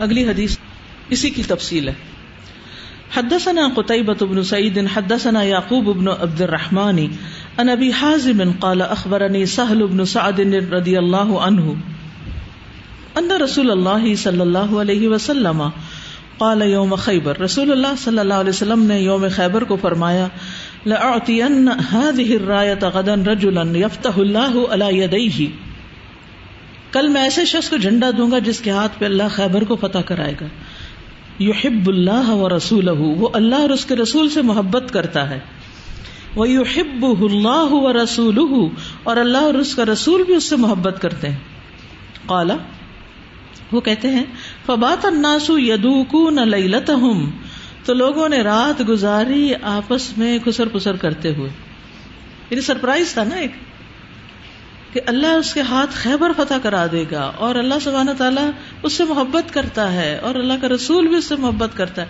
اگلی حدیث اسی کی تفصیل ہے۔ حدثنا قتيبة بن سعيد، حدثنا يعقوب بن عبد الرحمن، عن ابي حازم قال اخبرني سهل بن سعد رضي الله عنه ان رسول الله صلى الله عليه وسلم قال يوم خيبر، رسول اللہ صلی اللہ علیہ وسلم نے یوم خیبر کو فرمایا، لأعطين هذه الراية غدا رجلا يفتح الله على يديه۔ کل میں ایسے شخص کو جھنڈا دوں گا جس کے ہاتھ پہ اللہ خیبر کو فتح کرائے گا۔ یحب اللہ و رسول وہ اللہ اور اس کے رسول سے محبت کرتا ہے۔ وہ یحب اللہ و رسول اور اللہ اور اس کا رسول بھی اس سے محبت کرتے ہیں۔ قالا، وہ کہتے ہیں، فبات الناس یدوکون لیلتہم، تو لوگوں نے رات گزاری آپس میں خسر پسر کرتے ہوئے۔ یعنی سرپرائز تھا نا ایک۔ کہ اللہ اس کے ہاتھ خیبر فتح کرا دے گا اور اللہ سبحانہ تعالیٰ اس سے محبت کرتا ہے اور اللہ کا رسول بھی اس سے محبت کرتا ہے۔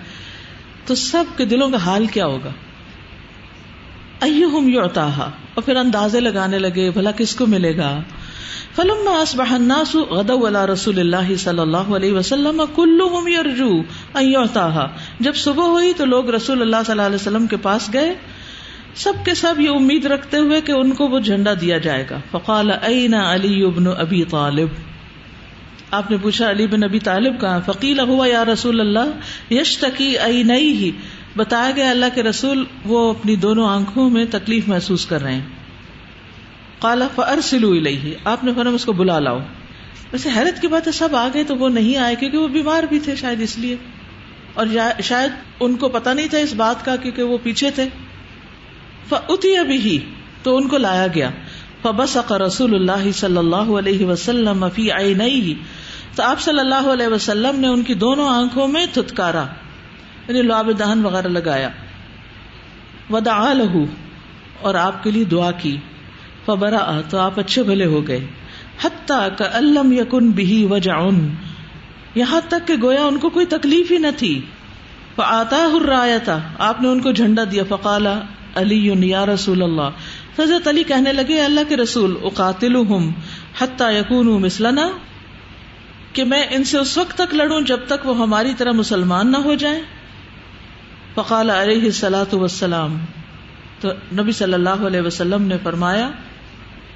تو سب کے دلوں کا حال کیا ہوگا؟ ایہم یعطاہا، اور پھر اندازے لگانے لگے، بھلا کس کو ملے گا؟ فلما اصبح الناس غدوا على رسول اللہ صلی اللہ علیہ وسلم كلهم يرجو ان يعطاها جب صبح ہوئی تو لوگ رسول اللہ صلی اللہ علیہ وسلم کے پاس گئے۔ سب کے سب یہ امید رکھتے ہوئے کہ ان کو وہ جھنڈا دیا جائے گا۔ فقال این علی ابن ابی طالب. آپ نے پوچھا، علی بن ابی طالب کہاں فقیل، ہوا یا رسول اللہ یش تکی ہی بتایا گیا اللہ کے رسول وہ اپنی دونوں آنکھوں میں تکلیف محسوس کر رہے ہیں۔ کالا فرسلو الیہ آپ نے فرم اس کو بلا لاؤ۔ ویسے حیرت کی بات ہے، سب آگے تو وہ نہیں آئے کیونکہ وہ بیمار بھی تھے شاید اس لیے۔ اور شاید ان کو پتا نہیں تھا اس بات کا کیونکہ وہ پیچھے تھے۔ فتی ابھی ہی تو ان کو لایا گیا۔ فبس رسول اللہ صلی اللہ علیہ وسلم فی آئی تو آپ صلی اللہ علیہ وسلم نے ان کی دونوں آنکھوں میں تھتکارا یعنی لعاب دہن وغیرہ لگایا۔ ودا لہو اور آپ کے لیے دعا کی۔ فبرا تو آپ اچھے بھلے ہو گئے۔ حتیٰ کا علم یقن بھی وجا یہاں تک کہ گویا ان کو کوئی تکلیف ہی نہ تھی۔ آتا ہر تھا آپ نے ان کو جھنڈا دیا۔ فقالا علی یا رسول اللہ۔ حضرت علی کہنے لگے اللہ کے رسول اقاتل ہوں حتیٰ یقون مسلنا کہ میں ان سے اس وقت تک لڑوں جب تک وہ ہماری طرح مسلمان نہ ہو جائیں۔ فقال علیہ سلاۃ وسلام تو نبی صلی اللہ علیہ وسلم نے فرمایا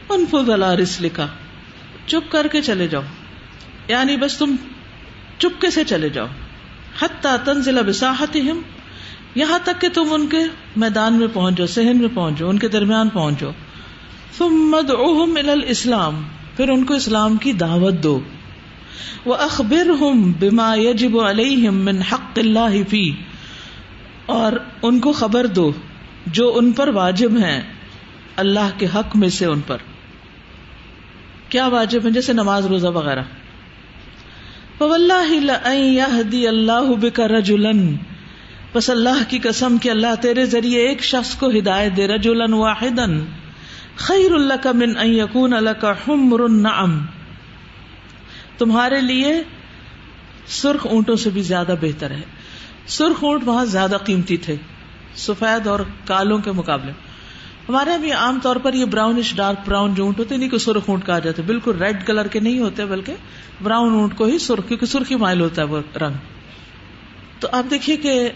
انفذ اللہ رسلکا چپ کر کے چلے جاؤ۔ یعنی بس تم چپکے سے چلے جاؤ۔ حتیٰ تنزل بساحتہم یہاں تک کہ تم ان کے میدان میں پہنچ جاؤ سہن میں پہنچ جاؤ ان کے درمیان پہنچ جاؤ تم الاسلام، پھر ان کو اسلام کی دعوت دو۔ وہ اخبر ہوں بما یجب علیہم من حق اللہ فی اور ان کو خبر دو جو ان پر واجب ہیں، اللہ کے حق میں سے ان پر۔ کیا واجب ہے جیسے نماز، روزہ وغیرہ۔ اللہ اللہ بک رجلن بس اللہ کی قسم کہ اللہ تیرے ذریعے ایک شخص کو ہدایت دے رجولن واحدن خیر اللہ کا من ان یکون اللہ کا حمر النعم. تمہارے لیے سرخ اونٹوں سے بھی زیادہ بہتر ہے۔ سرخ اونٹ وہاں زیادہ قیمتی تھے، سفید اور کالوں کے مقابلے۔ ہمارے یہاں بھی عام طور پر یہ براؤنش ڈارک براؤن جو اونٹ ہوتے نہیں کو سرخ اونٹ کہا جاتا ہے۔ بالکل ریڈ کلر کے نہیں ہوتے، بلکہ براؤن اونٹ کو ہی سرخ، کیونکہ سرخی مائل ہوتا ہے وہ رنگ۔ تو آپ دیکھیے کہ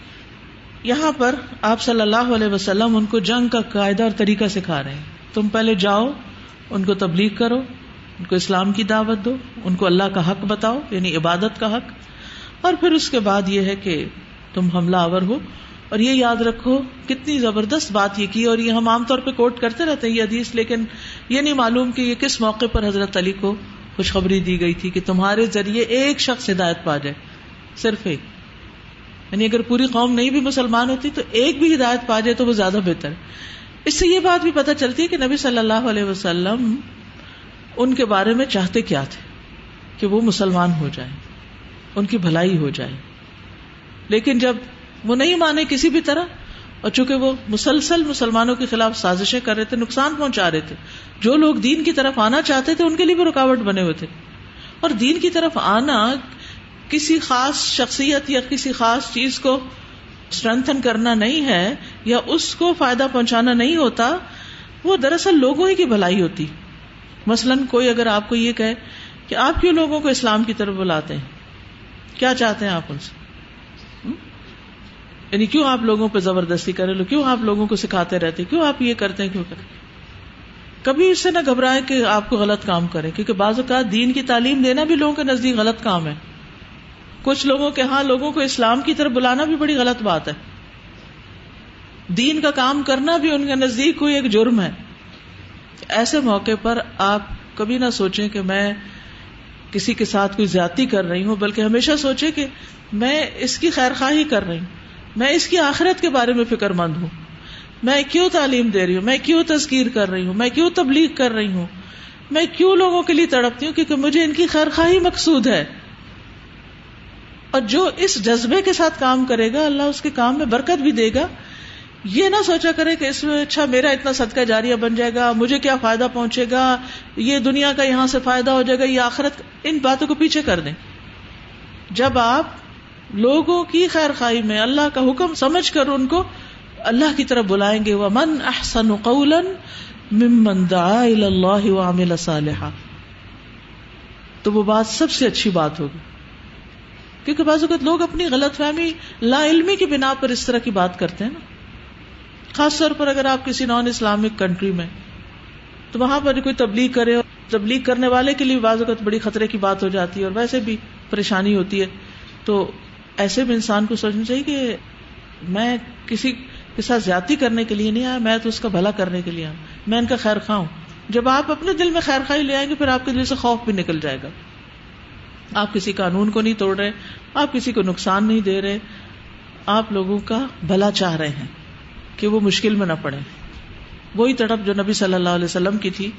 یہاں پر آپ صلی اللہ علیہ وسلم ان کو جنگ کا قاعدہ اور طریقہ سکھا رہے ہیں۔ تم پہلے جاؤ، ان کو تبلیغ کرو، ان کو اسلام کی دعوت دو، ان کو اللہ کا حق بتاؤ یعنی عبادت کا حق۔ اور پھر اس کے بعد یہ ہے کہ تم حملہ آور ہو۔ اور یہ یاد رکھو، کتنی زبردست بات یہ کی، اور یہ ہم عام طور پہ کوٹ کرتے رہتے ہیں یہ حدیث، لیکن یہ نہیں معلوم کہ یہ کس موقع پر حضرت علی کو خوشخبری دی گئی تھی کہ تمہارے ذریعے ایک شخص ہدایت پا جائے۔ صرف ایک۔ یعنی اگر پوری قوم نہیں بھی مسلمان ہوتی تو ایک بھی ہدایت پا جائے تو وہ زیادہ بہتر اس سے یہ بات بھی پتہ چلتی ہے کہ نبی صلی اللہ علیہ وسلم ان کے بارے میں چاہتے کیا تھے کہ وہ مسلمان ہو جائیں، ان کی بھلائی ہو جائے۔ لیکن جب وہ نہیں مانے کسی بھی طرح اور چونکہ وہ مسلسل مسلمانوں کے خلاف سازشیں کر رہے تھے، نقصان پہنچا رہے تھے، جو لوگ دین کی طرف آنا چاہتے تھے، ان کے لیے بھی رکاوٹ بنے ہوئے تھے۔ اور دین کی طرف آنا کسی خاص شخصیت یا کسی خاص چیز کو اسٹرینتھن کرنا نہیں ہے یا اس کو فائدہ پہنچانا نہیں ہوتا، وہ دراصل لوگوں ہی کی بھلائی ہوتی۔ مثلاً کوئی اگر آپ کو یہ کہے کہ آپ کیوں لوگوں کو اسلام کی طرف بلاتے ہیں؟ کیا چاہتے ہیں آپ ان سے؟ یعنی کیوں آپ لوگوں پہ زبردستی کرے لو؟ کیوں آپ لوگوں کو سکھاتے رہتے؟ کیوں آپ یہ کرتے ہیں؟ کیوں کرتے کبھی اس سے نہ گھبرائے کہ آپ کو غلط کام کرے کیونکہ بعض اوقات دین کی تعلیم دینا بھی لوگوں کے نزدیک غلط کام ہے۔ کچھ لوگوں کے ہاں لوگوں کو اسلام کی طرف بلانا بھی بڑی غلط بات ہے۔ دین کا کام کرنا بھی ان کے نزدیک کوئی ایک جرم ہے۔ ایسے موقع پر آپ کبھی نہ سوچیں کہ میں کسی کے ساتھ کوئی زیادتی کر رہی ہوں، بلکہ ہمیشہ سوچے کہ میں اس کی خیر خواہی کر رہی ہوں۔ میں اس کی آخرت کے بارے میں فکر مند ہوں۔ میں کیوں تعلیم دے رہی ہوں؟ میں کیوں تذکیر کر رہی ہوں؟ میں کیوں تبلیغ کر رہی ہوں؟ میں کیوں لوگوں کے لیے تڑپتی ہوں؟ کیونکہ مجھے ان کی خیر خواہی مقصود ہے۔ اور جو اس جذبے کے ساتھ کام کرے گا، اللہ اس کے کام میں برکت بھی دے گا۔ یہ نہ سوچا کرے کہ اس میں اچھا میرا اتنا صدقہ جاریہ بن جائے گا، مجھے کیا فائدہ پہنچے گا، یہ دنیا کا یہاں سے فائدہ ہو جائے گا، یہ آخرت، ان باتوں کو پیچھے کر دیں۔ جب آپ لوگوں کی خیر خائی میں اللہ کا حکم سمجھ کر ان کو اللہ کی طرف بلائیں گے وہ من احسن ممن دعا اللہ وعمل صالحا۔ تو وہ بات سب سے اچھی بات ہوگی۔ کیونکہ بعض اوقات لوگ اپنی غلط فہمی، لا علمی کی بنا پر اس طرح کی بات کرتے ہیں نا۔ خاص طور پر اگر آپ کسی نان اسلامک کنٹری میں تو وہاں پر کوئی تبلیغ کرے اور تبلیغ کرنے والے کے لیے بعض اوقات بڑی خطرے کی بات ہو جاتی ہے اور ویسے بھی پریشانی ہوتی ہے۔ تو ایسے بھی انسان کو سوچنا چاہیے کہ میں کسی کے ساتھ زیادتی کرنے کے لیے نہیں آیا، میں تو اس کا بھلا کرنے کے لیے آیا۔ میں ان کا خیر خواہ ہوں۔ جب آپ اپنے دل میں خیر خواہ لے آئیں گے، پھر آپ کے دل سے خوف بھی نکل جائے گا۔ آپ کسی قانون کو نہیں توڑ رہے، آپ کسی کو نقصان نہیں دے رہے، آپ لوگوں کا بھلا چاہ رہے ہیں کہ وہ مشکل میں نہ پڑے۔ وہی تڑپ جو نبی صلی اللہ علیہ وسلم کی تھی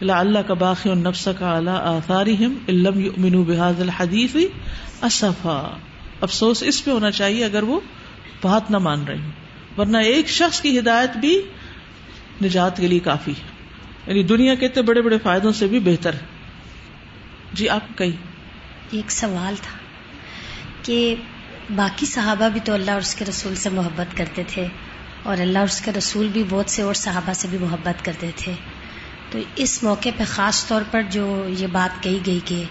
اللہ کا باقی نفس کا علم بحاظ الحدیث اصفا افسوس اس پہ ہونا چاہیے اگر وہ بات نہ مان رہی ورنہ ایک شخص کی ہدایت بھی نجات کے لیے کافی ہے۔ یعنی دنیا کے اتنے بڑے بڑے فائدوں سے بھی بہتر ہے۔ جی آپ کہیں۔ ایک سوال تھا کہ باقی صحابہ بھی تو اللہ اور اس کے رسول سے محبت کرتے تھے اور اللہ اور اس کے رسول بھی بہت سے اور صحابہ سے بھی محبت کرتے تھے۔ تو اس موقع پہ خاص طور پر جو یہ بات کہی گئی کہ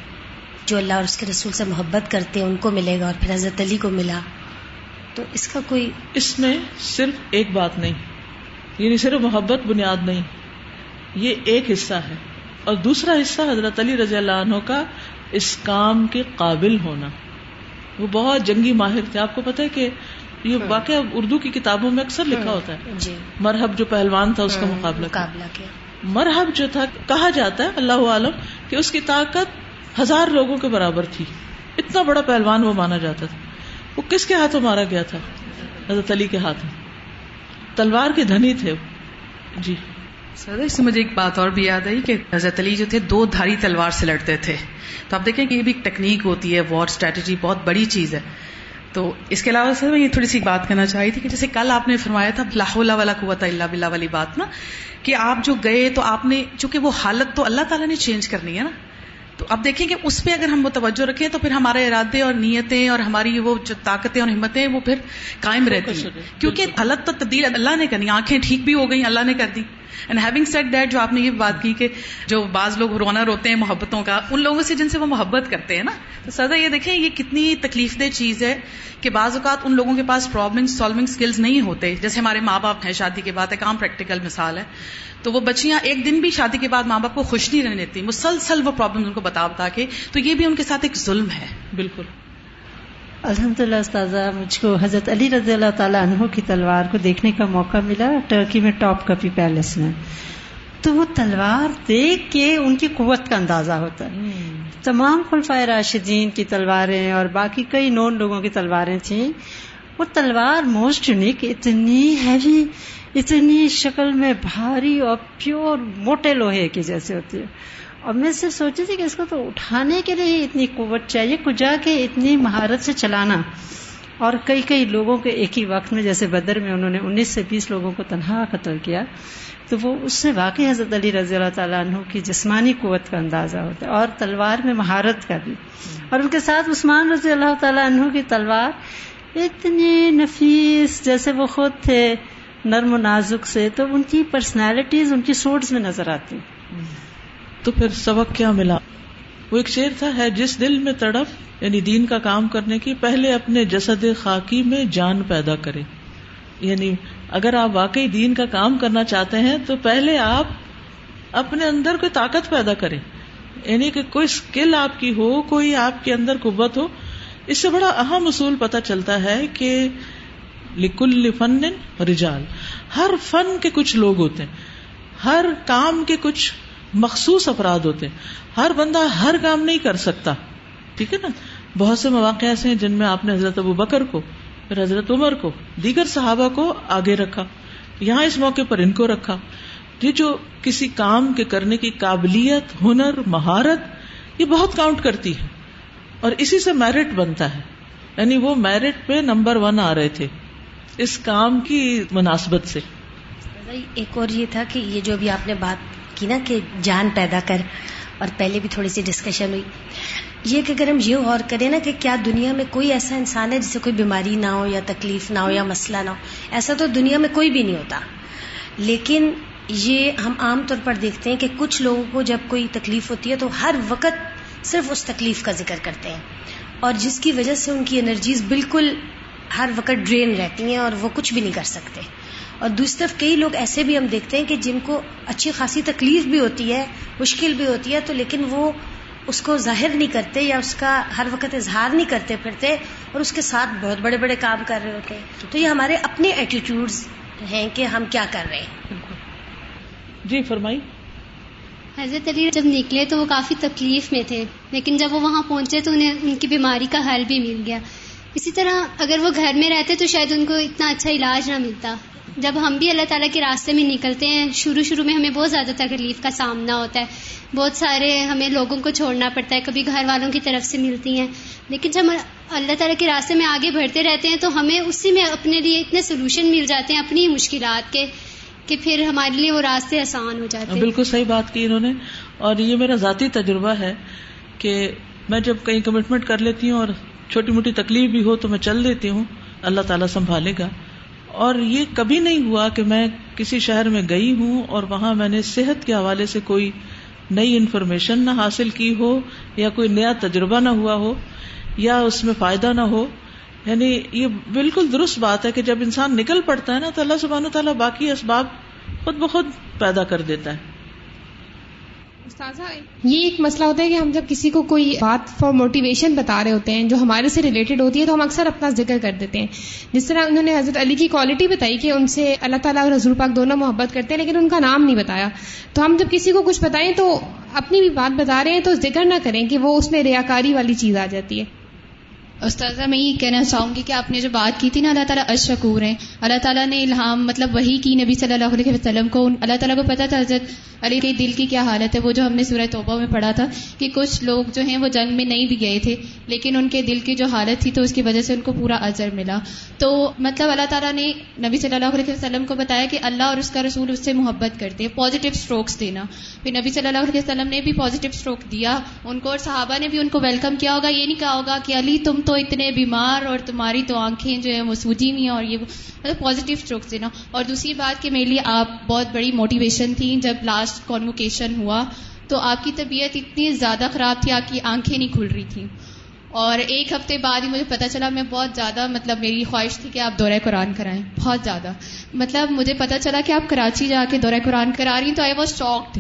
جو اللہ اور اس کے رسول سے محبت کرتے ہیں، ان کو ملے گا اور پھر حضرت علی کو ملا۔ تو اس کا کوئی اس میں صرف ایک بات نہیں یعنی صرف محبت بنیاد نہیں، یہ ایک حصہ ہے۔ اور دوسرا حصہ حضرت علی رضی اللہ عنہ کا اس کام کے قابل ہونا۔ وہ بہت جنگی ماہر تھے۔ آپ کو پتا ہے کہ یہ ہاں۔ واقعہ اردو کی کتابوں میں اکثر لکھا ہاں۔ ہوتا ہے۔ جی۔ مرحب جو پہلوان تھا اس کا ہاں، مقابلہ کیا۔ مرحب جو تھا کہا جاتا ہے اللہ عالم کہ اس کی طاقت ہزار لوگوں کے برابر تھی۔ اتنا بڑا پہلوان وہ مانا جاتا تھا۔ وہ کس کے ہاتھوں مارا گیا تھا؟ حضرت علی کے ہاتھ تلوار کے دھنی تھے جی۔ سر اس سے مجھے ایک بات اور بھی یاد آئی کہ حضرت علی جو تھے دو دھاری تلوار سے لڑتے تھے۔ تو آپ دیکھیں کہ یہ بھی ایک ٹیکنیک ہوتی ہے وار اسٹریٹجی بہت بڑی چیز ہے۔ تو اس کے علاوہ سر میں یہ تھوڑی سی بات کرنا چاہی تھی کہ جیسے کل آپ نے فرمایا تھا لاہ والا قوت اللہ بلّہ والی بات نا کہ آپ جو گئے تو آپ نے چونکہ وہ حالت تو اللہ تعالیٰ نے چینج کرنی ہے نا۔ تو اب دیکھیں کہ اس پہ اگر ہم توجہ رکھیں تو پھر ہمارے ارادے اور نیتیں اور ہماری وہ جو طاقتیں اور ہمتیں وہ پھر قائم رہتی ہیں۔ کیونکہ حالت تو تبدیل اللہ نے کرنی آنکھیں ٹھیک بھی ہو گئی اللہ نے کر دی۔ اینڈ ہیونگ سیٹ دیٹ جو آپ نے یہ بات کی کہ جو بعض لوگ رونا روتے ہیں محبتوں کا، ان لوگوں سے جن سے وہ محبت کرتے ہیں نا، تو سزا یہ دیکھیں، یہ کتنی تکلیف دہ چیز ہے کہ بعض اوقات ان لوگوں کے پاس پرابلم سالونگ اسکلز نہیں ہوتے۔ جیسے ہمارے ماں باپ ہیں، شادی کے بعد ایک عام پریکٹیکل مثال ہے۔ تو وہ بچیاں ایک دن بھی شادی کے بعد ماں باپ کو خوش نہیں رہنے دیتی، مسلسل وہ پرابلم ان کو بتا بتا کے، تو یہ بھی ان کے ساتھ ایک ظلم ہے۔ بالکل۔ الحمد للہ استاذہ مجھ کو حضرت علی رضی اللہ تعالیٰ عنہ کی تلوار کو دیکھنے کا موقع ملا ٹرکی میں ٹاپ کپی پیلس میں۔ تو وہ تلوار دیکھ کے ان کی قوت کا اندازہ ہوتا ہے۔ تمام خلفۂ راشدین کی تلواریں اور باقی کئی نون لوگوں کی تلواریں تھیں۔ وہ تلوار موسٹ یونیک اتنی ہیوی اتنی شکل میں بھاری اور پیور موٹے لوہے کی جیسے ہوتی ہے۔ اور میں سے سوچی تھی کہ اس کو تو اٹھانے کے لیے اتنی قوت چاہیے کجا کے اتنی مہارت سے چلانا۔ اور کئی کئی لوگوں کے ایک ہی وقت میں، جیسے بدر میں انہوں نے انیس سے بیس لوگوں کو تنہا قتل کیا، تو وہ اس سے واقعی حضرت علی رضی اللہ تعالیٰ عنہ کی جسمانی قوت کا اندازہ ہوتا ہے اور تلوار میں مہارت کا بھی۔ اور ان کے ساتھ عثمان رضی اللہ تعالیٰ عنہ کی تلوار اتنی نفیس، جیسے وہ خود تھے نرم و نازک سے، تو ان کی پرسنالٹیز ان کی سوٹس میں نظر آتی۔ تو پھر سبق کیا ملا؟ وہ ایک شیر تھا، ہے جس دل میں تڑپ یعنی دین کا کام کرنے کی، پہلے اپنے جسد خاکی میں جان پیدا کرے۔ یعنی اگر آپ واقعی دین کا کام کرنا چاہتے ہیں، تو پہلے آپ اپنے اندر کوئی طاقت پیدا کریں۔ یعنی کہ کوئی اسکل آپ کی ہو، کوئی آپ کے اندر قوت ہو۔ اس سے بڑا اہم اصول پتہ چلتا ہے کہ لکل فن رجال۔ ہر فن کے کچھ لوگ ہوتے ہیں۔ ہر کام کے کچھ مخصوص افراد ہوتے ہیں۔ ہر بندہ ہر کام نہیں کر سکتا۔ ٹھیک ہے نا؟ بہت سے مواقع ایسے ہیں جن میں آپ نے حضرت ابو بکر کو، پھر حضرت عمر کو، دیگر صحابہ کو آگے رکھا۔ یہاں اس موقع پر ان کو رکھا۔ یہ جو کسی کام کے کرنے کی قابلیت، ہنر، مہارت، یہ بہت کاؤنٹ کرتی ہے۔ اور اسی سے میرٹ بنتا ہے۔ یعنی وہ میرٹ پہ نمبر ون آ رہے تھے۔ اس کام کی مناسبت سے۔ ایک اور یہ تھا کہ یہ جو بھی آپ نے بات کی نا کہ جان پیدا کر اور پہلے بھی تھوڑی سی ڈسکشن ہوئی۔ یہ کہ اگر ہم یہ غور کریں نا کہ کیا دنیا میں کوئی ایسا انسان ہے جسے کوئی بیماری نہ ہو یا تکلیف نہ ہو یا مسئلہ نہ ہو، ایسا تو دنیا میں کوئی بھی نہیں ہوتا۔ لیکن یہ ہم عام طور پر دیکھتے ہیں کہ کچھ لوگوں کو جب کوئی تکلیف ہوتی ہے تو ہر وقت صرف اس تکلیف کا ذکر کرتے ہیں۔ اور جس کی وجہ سے ان کی انرجیز بالکل ہر وقت ڈرین رہتی ہیں اور وہ کچھ بھی نہیں کر سکتے۔ اور دوسری طرف کئی لوگ ایسے بھی ہم دیکھتے ہیں کہ جن کو اچھی خاصی تکلیف بھی ہوتی ہے مشکل بھی ہوتی ہے تو لیکن وہ اس کو ظاہر نہیں کرتے یا اس کا ہر وقت اظہار نہیں کرتے پھرتے اور اس کے ساتھ بہت بڑے بڑے کام کر رہے ہوتے ہیں۔ تو یہ ہمارے اپنے ایٹیٹیوڈز ہیں کہ ہم کیا کر رہے ہیں۔ جی فرمائی حضرت علی جب نکلے تو وہ کافی تکلیف میں تھے لیکن جب وہ وہاں پہنچے تو انہیں ان کی بیماری کا حل بھی مل گیا۔ اسی طرح اگر وہ گھر میں رہتے تو شاید ان کو اتنا اچھا علاج نہ ملتا۔ جب ہم بھی اللہ تعالیٰ کے راستے میں نکلتے ہیں، شروع شروع میں ہمیں بہت زیادہ تکلیف کا سامنا ہوتا ہے۔ بہت سارے ہمیں لوگوں کو چھوڑنا پڑتا ہے، کبھی گھر والوں کی طرف سے ملتی ہیں۔ لیکن جب اللہ تعالیٰ کے راستے میں آگے بڑھتے رہتے ہیں تو ہمیں اسی میں اپنے لیے اتنے سولوشن مل جاتے ہیں اپنی مشکلات کے، کہ پھر ہمارے لیے وہ راستے آسان ہو جاتے ہیں۔ بالکل صحیح بات کی انہوں نے۔ اور یہ میرا ذاتی تجربہ ہے کہ میں جب کہیں کمٹمنٹ کر لیتی ہوں اور چھوٹی موٹی تکلیف بھی ہو تو میں چل دیتی ہوں، اللہ تعالیٰ سنبھالے گا۔ اور یہ کبھی نہیں ہوا کہ میں کسی شہر میں گئی ہوں اور وہاں میں نے صحت کے حوالے سے کوئی نئی انفارمیشن نہ حاصل کی ہو یا کوئی نیا تجربہ نہ ہوا ہو یا اس میں فائدہ نہ ہو۔ یعنی یہ بالکل درست بات ہے کہ جب انسان نکل پڑتا ہے نا تو اللہ سبحانہ تعالیٰ باقی اسباب خود بخود پیدا کر دیتا ہے۔ یہ ایک مسئلہ ہوتا ہے کہ ہم جب کسی کو کوئی بات فار موٹیویشن بتا رہے ہوتے ہیں جو ہمارے سے ریلیٹڈ ہوتی ہے تو ہم اکثر اپنا ذکر کر دیتے ہیں۔ جس طرح انہوں نے حضرت علی کی کوالٹی بتائی کہ ان سے اللہ تعالیٰ اور حضور پاک دونوں محبت کرتے ہیں لیکن ان کا نام نہیں بتایا۔ تو ہم جب کسی کو کچھ بتائیں تو اپنی بھی بات بتا رہے ہیں تو ذکر نہ کریں کہ وہ اس میں ریاکاری والی چیز آ جاتی ہے۔ استاذہ، میں یہ کہنا چاہوں گی کہ آپ نے جو بات کی تھی نا، اللہ تعالیٰ اشکور ہیں۔ اللہ تعالیٰ نے الہام مطلب وہی کی نبی صلی اللہ علیہ وسلم کو اللہ تعالیٰ کو پتا تھا حضرت علی کے دل کی کیا حالت ہے؟ وہ جو ہم نے سورہ توبہ میں پڑھا تھا کہ کچھ لوگ جو ہیں وہ جنگ میں نہیں بھی گئے تھے، لیکن ان کے دل کی جو حالت تھی تو اس کی وجہ سے ان کو پورا اجر ملا۔ تو مطلب اللہ تعالیٰ نے نبی صلی اللہ علیہ وسلم کو بتایا کہ اللہ اور اس کا رسول اس سے محبت کرتے ہیں پازیٹیو اسٹروکس دینا۔ پھر نبی صلی اللہ علیہ وسلم نے بھی پازیٹیو اسٹروک دیا، ان کو اور صحابہ نے بھی ان کو ویلکم کیا ہوگا، یہ نہیں کہا ہوگا کہ علی، تم تو اتنے بیمار اور تمہاری تو آنکھیں جو ہیں وہ سوجی ہوئی ہیں اور یہ مطلب پازیٹیو اسٹروکس دینا اور دوسری بات کہ میرے لیے آپ بہت بڑی موٹیویشن تھی جب لاسٹ کانوکیشن ہوا۔ تو آپ کی طبیعت اتنی زیادہ خراب تھی، آپ کی آنکھیں نہیں کھل رہی تھیں۔ اور ایک ہفتے بعد ہی مجھے پتا چلا، میں بہت زیادہ مطلب میری خواہش تھی کہ آپ دورہ قرآن کرائیں۔ بہت زیادہ۔ مطلب مجھے پتا چلا کہ آپ کراچی جا کے دورہ قرآن کرا رہی ہیں، تو آئی واز شاکڈ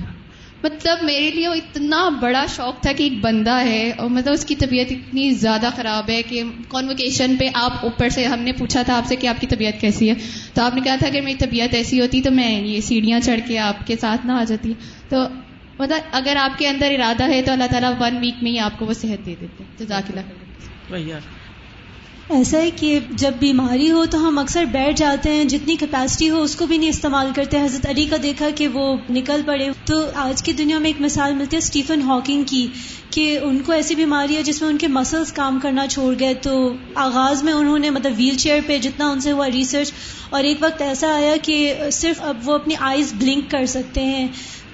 مطلب میرے لیے وہ اتنا بڑا شوق تھا کہ ایک بندہ ہے اور مطلب اس کی طبیعت اتنی زیادہ خراب ہے کہ کانوکیشن پہ آپ اوپر سے ہم نے پوچھا تھا آپ سے کہ آپ کی طبیعت کیسی ہے، تو آپ نے کہا تھا کہ میری طبیعت ایسی ہوتی تو میں یہ سیڑھیاں چڑھ کے آپ کے ساتھ نہ آ جاتی۔ تو مطلب اگر آپ کے اندر ارادہ ہے تو اللہ تعالیٰ ون ویک میں ہی آپ کو وہ صحت دے دیتے۔ جزاک اللہ ایسا ہے کہ جب بیماری ہو تو ہم اکثر بیٹھ جاتے ہیں، جتنی کیپیسٹی ہو اس کو بھی نہیں استعمال کرتے۔ حضرت علی کا دیکھا کہ وہ نکل پڑے۔ تو آج کی دنیا میں ایک مثال ملتی ہے اسٹیفن ہاکنگ کی، کہ ان کو ایسی بیماری ہے جس میں ان کے مسلس کام کرنا چھوڑ گئے۔ تو آغاز میں انہوں نے مطلب ویل چیئر پہ جتنا ان سے ہوا ریسرچ اور ایک وقت ایسا آیا کہ صرف اب وہ اپنی آئیز بلنک کر سکتے ہیں۔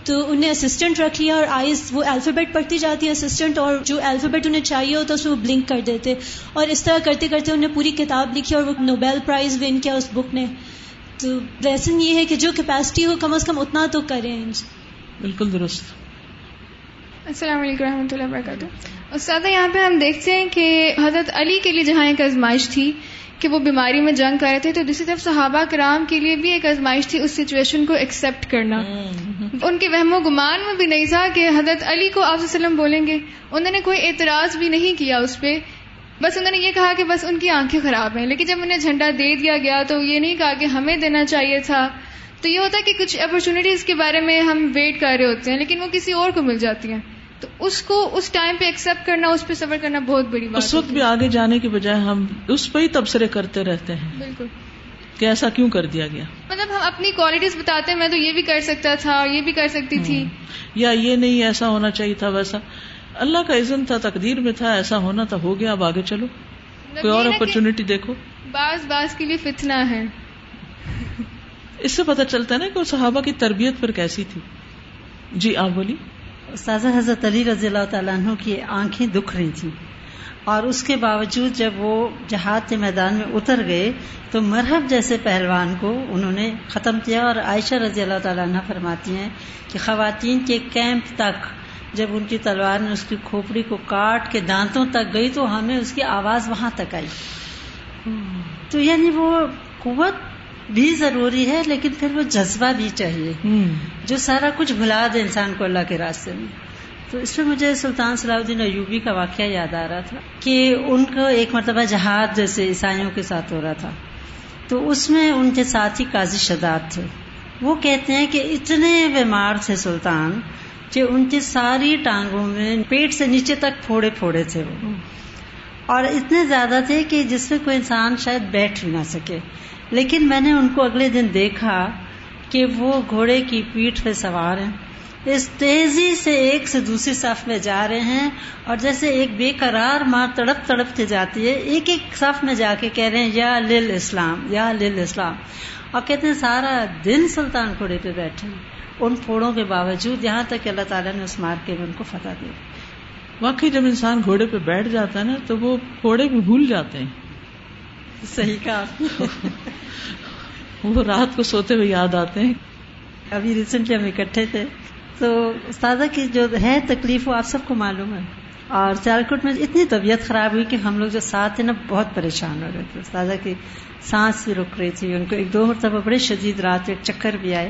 تو انہیں اسسٹنٹ رکھ لیا اور آئیز وہ الفابیٹ پڑھتی جاتی ہے اسسٹنٹ اور جو الفابیٹ انہیں چاہیے ہوتا اس میں وہ بلنک کر دیتے اور اس طرح کرتے کرتے انہیں پوری کتاب لکھی اور وہ نوبیل پرائز ون کیا اس بک نے۔ تو لیسن یہ ہے کہ جو کیپیسٹی ہو کم از کم اتنا تو کریں۔ بالکل درست۔ السلام علیکم رحمۃ اللہ وبرکاتہ۔ استاد یہاں پہ ہم دیکھتے ہیں کہ حضرت علی کے لیے جہاں ایک آزمائش تھی کہ وہ بیماری میں جنگ کر رہے تھے تو دوسری طرف صحابہ کرام کے لیے بھی ایک آزمائش تھی اس سچویشن کو ایکسپٹ کرنا۔ ان کے وہم و گمان میں بھی نہیں تھا کہ حضرت علی کو آپ وسلم بولیں گے۔ انہوں نے کوئی اعتراض بھی نہیں کیا اس پہ۔ بس انہوں نے یہ کہا کہ بس ان کی آنکھیں خراب ہیں۔ لیکن جب انہیں جھنڈا دے دیا گیا تو یہ نہیں کہا کہ ہمیں دینا چاہیے تھا۔ تو یہ ہوتا ہے کہ کچھ اپرچونیٹیز کے بارے میں ہم ویٹ کر رہے ہوتے ہیں لیکن وہ کسی اور کو مل جاتی ہیں۔ تو اس کو اس ٹائم پہ ایکسپٹ کرنا اس پہ سفر کرنا بہت بڑی بات اس وقت بھی آگے جانے کے بجائے ہم اس پہ ہی تبصرے کرتے رہتے ہیں بالکل۔ کہ ایسا کیوں کر دیا گیا؟ مطلب ہم اپنی کوالٹیز بتاتے ہیں میں تو یہ بھی کر سکتا تھا یہ بھی کر سکتی تھی۔ یا یہ نہیں ایسا ہونا چاہیے تھا ویسا۔ اللہ کا عزن تھا تقدیر میں تھا ایسا ہونا تھا ہو گیا اب آگے چلو۔ کوئی اور اپرچونٹی دیکھو۔ بعض بعض کے لیے فتنا ہے۔ اس سے پتہ چلتا ہے نا کہ صحابہ کی تربیت پر کیسی تھی۔ جی آپ بولی استاذہ حضرت علی رضی اللہ تعالیٰ عنہ کی آنکھیں دکھ رہی تھیں۔ اور اس کے باوجود جب وہ جہاد کے میدان میں اتر گئے تو مرحب جیسے پہلوان کو انہوں نے ختم کیا اور عائشہ رضی اللہ تعالیٰ عنہ فرماتی ہیں کہ خواتین کے کیمپ تک جب ان کی تلوار نے اس کی کھوپڑی کو کاٹ کے دانتوں تک گئی تو ہمیں اس کی آواز وہاں تک آئی۔ تو یعنی وہ قوت بھی ضروری ہے لیکن پھر وہ جذبہ بھی چاہیے۔ جو سارا کچھ بھلا دے انسان کو اللہ کے راستے میں۔ تو اس میں مجھے سلطان صلاح الدین ایوبی کا واقعہ یاد آ رہا تھا کہ ان کو ایک مرتبہ جہاد جیسے عیسائیوں کے ساتھ ہو رہا تھا۔ تو اس میں ان کے ساتھ ہی قاضی شداد تھے۔ وہ کہتے ہیں کہ اتنے بیمار تھے سلطان کہ ان کی ساری ٹانگوں میں پیٹ سے نیچے تک پھوڑے پھوڑے تھے وہ۔ اور اتنے زیادہ تھے کہ جس میں کوئی انسان شاید بیٹھ بھی نہ سکے۔ لیکن میں نے ان کو اگلے دن دیکھا کہ وہ گھوڑے کی پیٹ پہ سوار ہیں۔ اس تیزی سے ایک سے دوسری صف میں جا رہے ہیں اور جیسے ایک بے قرار ماں تڑپ تڑپ کے جاتی ہے، ایک ایک صف میں جا کے کہہ رہے ہیں، یا لل اسلام، یا لل اسلام۔ اور کہتے ہیں، سارا دن سلطان گھوڑے پہ بیٹھے ان پھوڑوں کے باوجود یہاں تک کہ اللہ تعالیٰ نے اس مارکے میں ان کو فتح دی واقعی جب انسان گھوڑے پہ بیٹھ جاتا ہے نا، تو وہ گھوڑے بھی بھول جاتے ہیں۔ صحیح کہا۔ وہ رات کو سوتے ہوئے یاد آتے ہیں۔ ابھی ریسنٹلی ہم اکٹھے تھے۔ تو استاذہ کی جو ہے تکلیف وہ آپ سب کو معلوم ہے۔ اور سیالکوٹ میں اتنی طبیعت خراب ہوئی کہ ہم لوگ جو ساتھ تھے نا بہت پریشان ہو رہے تھے۔ استاذہ کی سانس بھی رک رہی تھی۔ ان کو ایک دو مرتبہ بڑے شدید رات ایک چکر بھی آئے۔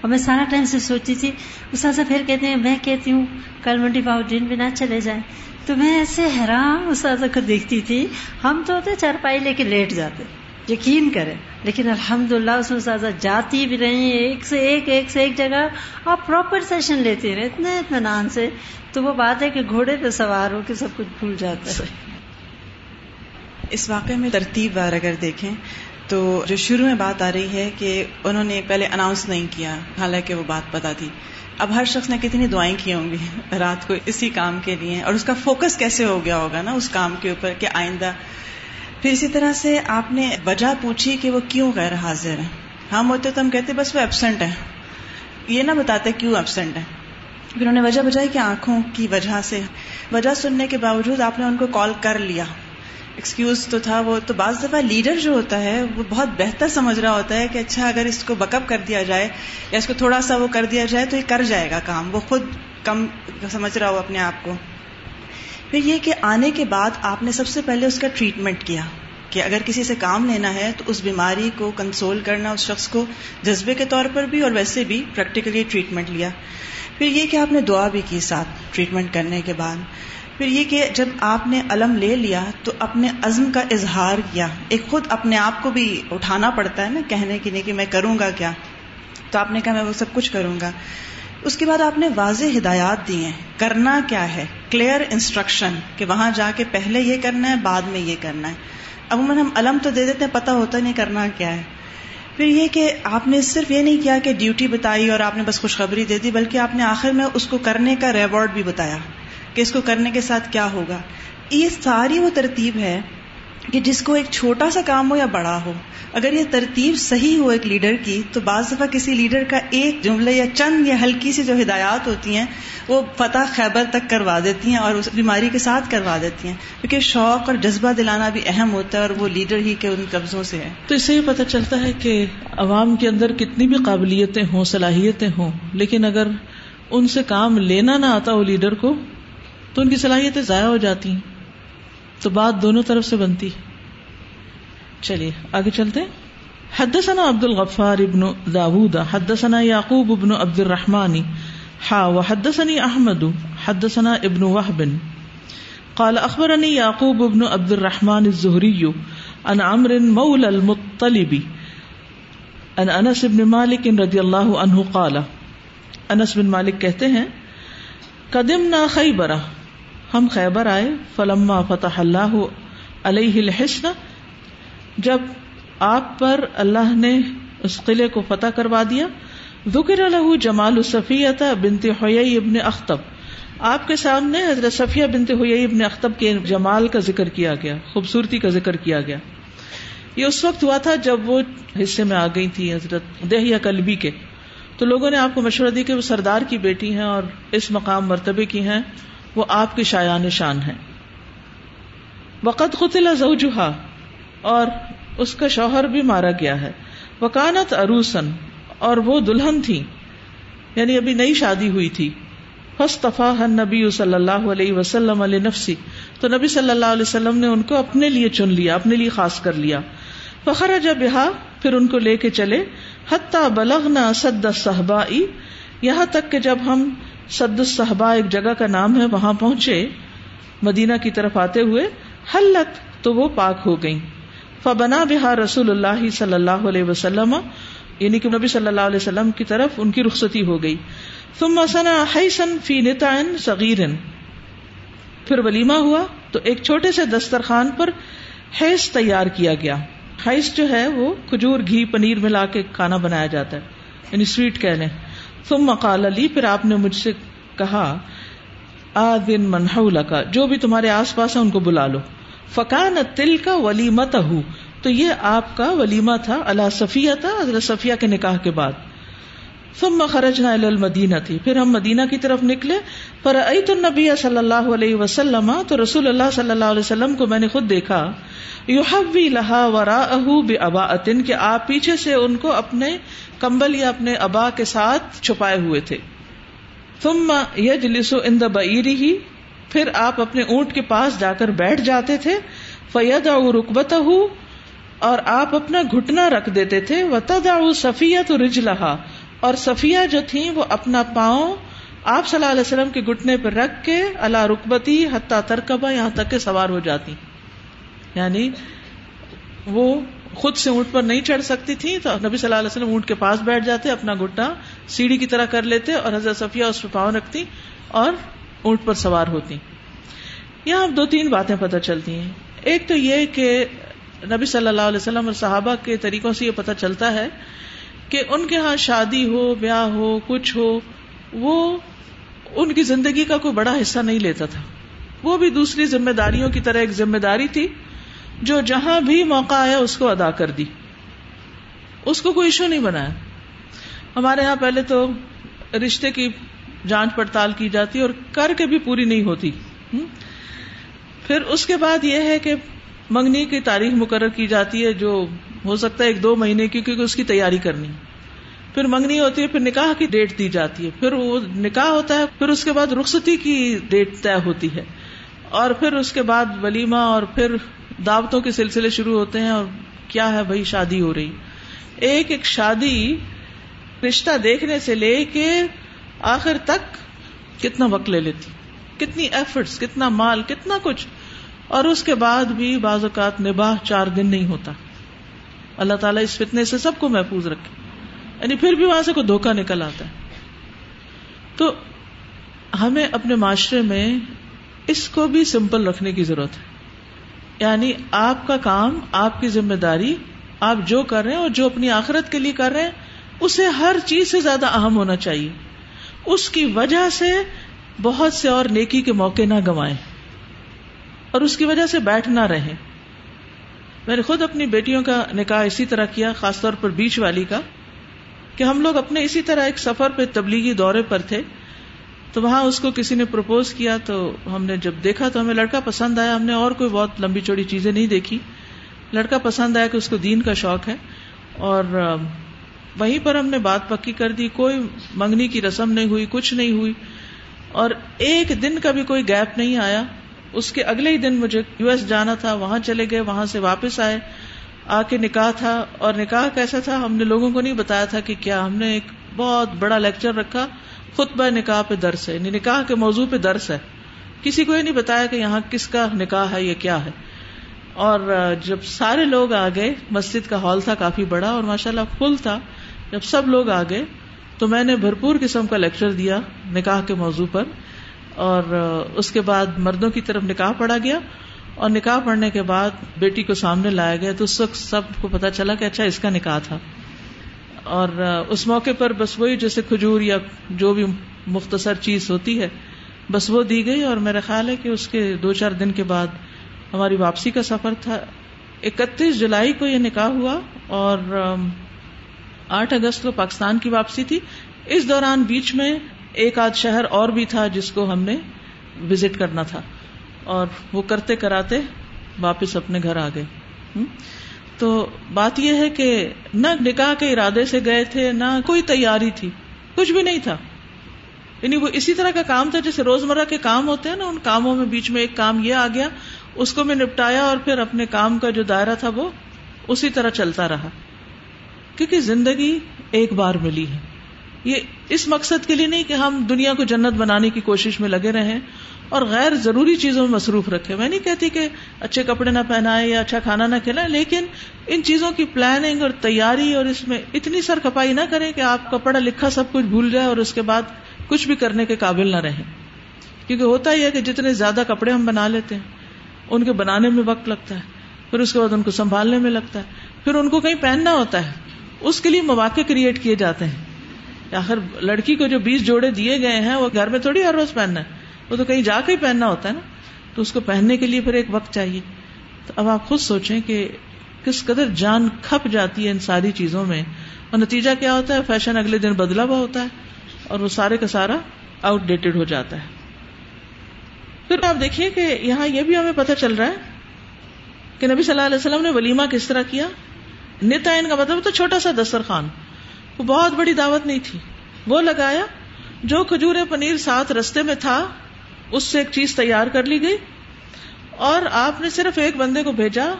اور میں سارا ٹائم سے سوچتی تھی، استاذہ پھر کہتے ہیں، میں کہتی ہوں، کل منڈی باؤ بھی نہ چلے جائیں۔ تو میں ایسے حیران استاذہ کو دیکھتی تھی، ہم تو ہوتے چارپائی لے کے لیٹ جاتے، یقین کرے لیکن الحمد للہ اس میں سازا جاتی بھی رہی ایک سے ایک ایک سے ایک جگہ اور پراپر سیشن لیتی رہے، اتنے اطمینان سے۔ تو وہ بات ہے کہ گھوڑے پہ سوار ہو کے سب کچھ بھول جاتا ہے۔ اس واقعے میں ترتیب بار اگر دیکھیں، تو جو شروع میں بات آ رہی ہے کہ انہوں نے پہلے اناؤنس نہیں کیا، حالانکہ وہ بات پتا تھی۔ اب ہر شخص نے کتنی دعائیں کی ہوں گی رات کو اسی کام کے لیے اور اس کا فوکس کیسے ہو گیا ہوگا نا اس کام کے اوپر کہ آئندہ؟ پھر اسی طرح سے آپ نے وجہ پوچھی کہ وہ کیوں غیر حاضر ہیں؟ ہم ہوتے تو ہم کہتے بس وہ ایبسنٹ ہے یہ نہ بتاتے کیوں ایبسنٹ ہے پھر انہوں نے وجہ بجائی کہ آنکھوں کی وجہ سے۔ وجہ سننے کے باوجود آپ نے ان کو کال کر لیا۔ ایکسکیوز تو تھا وہ تو بعض دفعہ لیڈر جو ہوتا ہے وہ بہت بہتر سمجھ رہا ہوتا ہے کہ اچھا اگر اس کو بکپ کر دیا جائے یا اس کو تھوڑا سا وہ کر دیا جائے تو یہ کر جائے گا کام وہ خود کم سمجھ رہا ہو اپنے آپ کو۔ پھر یہ کہ آنے کے بعد آپ نے سب سے پہلے اس کا ٹریٹمنٹ کیا کہ اگر کسی سے کام لینا ہے تو اس بیماری کو کنسول کرنا، اس شخص کو جذبے کے طور پر بھی اور ویسے بھی پریکٹیکلی ٹریٹمنٹ لیا۔ پھر یہ کہ آپ نے دعا بھی کی ساتھ ٹریٹمنٹ کرنے کے بعد۔ پھر یہ کہ جب آپ نے علم لے لیا تو اپنے عزم کا اظہار کیا۔ ایک خود اپنے آپ کو بھی اٹھانا پڑتا ہے نا کہنے کی نہیں کہ میں کروں گا کیا؟ تو آپ نے کہا میں وہ سب کچھ کروں گا۔ اس کے بعد آپ نے واضح ہدایات دی ہیں۔ کرنا کیا ہے؟ کلیئر انسٹرکشن کہ وہاں جا کے پہلے یہ کرنا ہے، بعد میں یہ کرنا ہے۔ عموماً ہم علم تو دے دیتے ہیں پتا ہوتا نہیں کرنا کیا ہے۔ پھر یہ کہ آپ نے صرف یہ نہیں کیا کہ ڈیوٹی بتائی اور آپ نے بس خوشخبری دے دی، بلکہ آپ نے آخر میں اس کو کرنے کا ریوارڈ بھی بتایا۔ کہ اس کو کرنے کے ساتھ کیا ہوگا؟ یہ ساری وہ ترتیب ہے کہ جس کو ایک چھوٹا سا کام ہو یا بڑا ہو۔ اگر یہ ترتیب صحیح ہو ایک لیڈر کی، تو بعض دفعہ کسی لیڈر کا ایک جملے یا چند یا ہلکی سی جو ہدایات ہوتی ہیں، وہ فتح خیبر تک کروا دیتی ہیں اور اس بیماری کے ساتھ کروا دیتی ہیں۔ کیونکہ شوق اور جذبہ دلانا بھی اہم ہوتا ہے اور وہ لیڈر ہی کے ان قبضوں سے ہے۔ تو اس سے یہ پتہ چلتا ہے کہ عوام کے اندر کتنی بھی قابلیتیں ہوں، صلاحیتیں ہوں، لیکن اگر ان سے کام لینا نہ آتا ہو لیڈر کو تو ان کی صلاحیتیں ضائع ہو جاتی ہیں۔ تو بات دونوں طرف سے بنتی چلیے، آگے چلتے حدثنا عبد الغفار ابن داود، حدثنا یعقوب ابن عبد الرحمن حا وحدثني احمد، حدثنا ابن وهب قال اخبرني يعقوب ابن عبد الرحمن الزهري عن عمرو مولى المطلب، عن انس بن مالك رضي الله عنه قال، انس بن مالک کہتے ہیں، قدمنا خیبر ہم خیبر آئے، فلما فتح اللہ علیہ الحسن جب آپ پر اللہ نے اس قلعے کو فتح کروا دیا، ذکر له جمال صفیت بنت حیی ابن اختب۔ آپ کے سامنے حضرت صفیہ بنت حیی ابن اختب کے جمال کا ذکر کیا گیا، خوبصورتی کا ذکر کیا گیا۔ یہ اس وقت ہوا تھا جب وہ حصے میں آ گئی تھی حضرت دہیا کلبی کے۔ تو لوگوں نے آپ کو مشورہ دی کہ وہ سردار کی بیٹی ہیں اور اس مقام مرتبے کی ہیں۔ وہ آپ کی شایان شان ہے وقت قتل زوجہا، اور اس کا شوہر بھی مارا گیا ہے۔ وکانت اروسن اور وہ دلہن تھی یعنی ابھی نئی شادی ہوئی تھی۔ فستفا نبی صلی اللہ علیہ وسلم علیہ نفسی تو نبی صلی اللہ علیہ وسلم نے ان کو اپنے لیے چن لیا، اپنے لیے خاص کر لیا۔ فخر جب پھر ان کو لے کے چلے۔ حتیٰ بلغنا سد صحبا یہاں تک کہ جب ہم سد الصحبا ایک جگہ کا نام ہے، وہاں پہنچے، مدینہ کی طرف آتے ہوئے حلت تو وہ پاک ہو گئی فبنا بہا رسول اللہ صلی اللہ علیہ وسلم یعنی کہ نبی صلی اللہ علیہ وسلم کی طرف ان کی رخصتی ہو گئی۔ ثم سنا حیسن فی نتعن صغیرن پھر ولیمہ ہوا تو ایک چھوٹے سے دسترخوان پر حیث تیار کیا گیا۔ حیث جو ہے وہ کھجور، گھی، پنیر ملا کے کھانا بنایا جاتا ہے یعنی سویٹ کہہ لیں۔ ثم قال علی پھر آپ نے مجھ سے کہا آ دن منحول کا جو بھی تمہارے آس پاس ہے ان کو بلا لو۔ فکان تل کا ولیمت تو یہ آپ کا ولیمہ تھا اللہ صفیہ تھا، حضرت صفیہ کے نکاح کے بعد۔ ثم خرجنا الى المدینہ۔ تھی پھر ہم مدینہ کی طرف نکلے۔ پر ایت النبی صلی اللہ علیہ وسلم، تو رسول اللہ صلی اللہ علیہ وسلم کو میں نے خود دیکھا۔ یحوی لها وراءه باباءۃ کہ آپ پیچھے سے ان کو اپنے کمبل یا اپنے ابا کے ساتھ چھپائے ہوئے تھے۔ ثم یجلس عند بعیره پھر آپ اپنے اونٹ کے پاس جا کر بیٹھ جاتے تھے۔ فیدع رکبته اور آپ اپنا گھٹنا رکھ دیتے تھے۔ وتدع صفیہ رجلها اور صفیہ جو تھی وہ اپنا پاؤں آپ صلی اللہ علیہ وسلم کے گٹنے پر رکھ کے اللہ رکبتی حتیٰ ترکبا یہاں تک کہ سوار ہو جاتی یعنی وہ خود سے اونٹ پر نہیں چڑھ سکتی تھی تو نبی صلی اللہ علیہ وسلم اونٹ کے پاس بیٹھ جاتے، اپنا گٹا سیڑھی کی طرح کر لیتے اور حضرت صفیہ اس پہ پاؤں رکھتی اور اونٹ پر سوار ہوتی۔ یہاں اب دو تین باتیں پتہ چلتی ہیں۔ ایک تو یہ کہ نبی صلی اللہ علیہ وسلم اور صحابہ کے طریقوں سے یہ پتہ چلتا ہے کہ ان کے ہاں شادی ہو، بیاہ ہو، کچھ ہو، وہ ان کی زندگی کا کوئی بڑا حصہ نہیں لیتا تھا۔ وہ بھی دوسری ذمہ داریوں کی طرح ایک ذمہ داری تھی، جو جہاں بھی موقع آیا اس کو ادا کر دی۔ اس کو کوئی ایشو نہیں بنایا۔ ہمارے یہاں پہلے تو رشتے کی جانچ پڑتال کی جاتی اور کر کے بھی پوری نہیں ہوتی۔ پھر اس کے بعد یہ ہے کہ منگنی کی تاریخ مقرر کی جاتی ہے جو ہو سکتا ہے ایک دو مہینے کی، کیونکہ اس کی تیاری کرنی۔ پھر منگنی ہوتی ہے، پھر نکاح کی ڈیٹ دی جاتی ہے۔ پھر وہ نکاح ہوتا ہے، پھر اس کے بعد رخصتی کی ڈیٹ طے ہوتی ہے۔ اور پھر اس کے بعد ولیمہ اور پھر دعوتوں کے سلسلے شروع ہوتے ہیں اور کیا ہے بھائی، شادی ہو رہی۔ ایک ایک شادی رشتہ دیکھنے سے لے کے آخر تک کتنا وقت لے لیتی۔ کتنی ایفرٹس کتنا مال، کتنا کچھ۔ اور اس کے بعد بھی بعض اوقات نباہ چار دن نہیں ہوتا۔ اللہ تعالیٰ اس فتنے سے سب کو محفوظ رکھے۔ یعنی پھر بھی وہاں سے کوئی دھوکا نکل آتا ہے۔ تو ہمیں اپنے معاشرے میں اس کو بھی سمپل رکھنے کی ضرورت ہے۔ یعنی آپ کا کام، آپ کی ذمہ داری، آپ جو کر رہے ہیں اور جو اپنی آخرت کے لیے کر رہے ہیں، اسے ہر چیز سے زیادہ اہم ہونا چاہیے۔ اس کی وجہ سے بہت سے اور نیکی کے موقع نہ گوائیں اور اس کی وجہ سے بیٹھ نہ رہیں میں نے خود اپنی بیٹیوں کا نکاح اسی طرح کیا، خاص طور پر بیچ والی کا، کہ ہم لوگ اپنے اسی طرح ایک سفر پہ تبلیغی دورے پر تھے۔ تو وہاں اس کو کسی نے پرپوز کیا تو ہم نے جب دیکھا تو ہمیں لڑکا پسند آیا، ہم نے اور کوئی بہت لمبی چوڑی چیزیں نہیں دیکھی۔ لڑکا پسند آیا کہ اس کو دین کا شوق ہے۔ اور وہیں پر ہم نے بات پکی کر دی، کوئی منگنی کی رسم نہیں ہوئی، کچھ نہیں ہوئی۔ اور ایک دن کا بھی کوئی گیپ نہیں آیا۔ اس کے اگلے ہی دن مجھے یو ایس جانا تھا، وہاں چلے گئے، وہاں سے واپس آئے۔ آ کے نکاح تھا اور نکاح کیسا تھا، ہم نے لوگوں کو نہیں بتایا تھا کہ کیا، ہم نے ایک بہت بڑا لیکچر رکھا، خطبہ نکاح پہ درس ہے یعنی نکاح کے موضوع پہ درس ہے۔ کسی کو یہ نہیں بتایا کہ یہاں کس کا نکاح ہے، یہ کیا ہے۔ اور جب سارے لوگ آ گئے، مسجد کا ہال تھا کافی بڑا اور ماشاء اللہ فل تھا۔ جب سب لوگ آ گئے تو میں نے بھرپور قسم کا لیکچر دیا نکاح کے موضوع پر۔ اور اس کے بعد مردوں کی طرف نکاح پڑا گیا اور نکاح پڑھنے کے بعد بیٹی کو سامنے لایا گیا تو اس وقت سب کو پتا چلا کہ اچھا اس کا نکاح تھا۔ اور اس موقع پر بس وہی جیسے کھجور یا جو بھی مختصر چیز ہوتی ہے، بس وہ دی گئی اور میرا خیال ہے کہ اس کے دو چار دن کے بعد ہماری واپسی کا سفر تھا۔ اکتیس جولائی کو یہ نکاح ہوا اور آٹھ اگست کو پاکستان کی واپسی تھی۔ اس دوران بیچ میں ایک آدھ شہر اور بھی تھا جس کو ہم نے وزٹ کرنا تھا اور وہ کرتے کراتے واپس اپنے گھر آ گئے۔ تو بات یہ ہے کہ نہ نکاح کے ارادے سے گئے تھے، نہ کوئی تیاری تھی، کچھ بھی نہیں تھا۔ یعنی وہ اسی طرح کا کام تھا جیسے روزمرہ کے کام ہوتے ہیں نا، ان کاموں میں بیچ میں ایک کام یہ آ گیا، اس کو میں نپٹایا اور پھر اپنے کام کا جو دائرہ تھا وہ اسی طرح چلتا رہا۔ کیونکہ زندگی ایک بار ملی ہے۔ یہ اس مقصد کے لیے نہیں کہ ہم دنیا کو جنت بنانے کی کوشش میں لگے رہیں اور غیر ضروری چیزوں میں مصروف رکھے میں نہیں کہتی کہ اچھے کپڑے نہ پہنائے یا اچھا کھانا نہ کھلائے لیکن ان چیزوں کی پلاننگ اور تیاری اور اس میں اتنی سر کپائی نہ کریں کہ آپ کا پڑھا لکھا سب کچھ بھول جائے اور اس کے بعد کچھ بھی کرنے کے قابل نہ رہیں۔ کیونکہ ہوتا ہی ہے کہ جتنے زیادہ کپڑے ہم بنا لیتے ہیں، ان کے بنانے میں وقت لگتا ہے، پھر اس کے بعد ان کو سنبھالنے میں لگتا ہے، پھر ان کو کہیں پہننا ہوتا ہے۔ اس کے لیے مواقع کریٹ کیے جاتے ہیں۔ آخر لڑکی کو جو بیس جوڑے دیے گئے ہیں، وہ گھر میں تھوڑی ہر روز پہننا ہے۔ وہ تو کہیں جا کے ہی پہننا ہوتا ہے نا۔ تو اس کو پہننے کے لیے پھر ایک وقت چاہیے۔ تو اب آپ خود سوچیں کہ کس قدر جان کھپ جاتی ہے ان ساری چیزوں میں۔ اور نتیجہ کیا ہوتا ہے؟ فیشن اگلے دن بدلا ہوا ہوتا ہے اور وہ سارے کا سارا آؤٹ ڈیٹڈ ہو جاتا ہے۔ پھر آپ دیکھیے کہ یہاں یہ بھی ہمیں پتہ چل رہا ہے کہ نبی صلی اللہ علیہ وسلم نے ولیمہ کس طرح کیا؟ نتائن کا مطلب تو چھوٹا سا دسترخوان۔ وہ بہت بڑی دعوت نہیں تھی۔ وہ لگایا، جو کھجور پنیر ساتھ رستے میں تھا، اس سے ایک چیز تیار کر لی گئی۔ اور آپ نے صرف ایک بندے کو بھیجا۔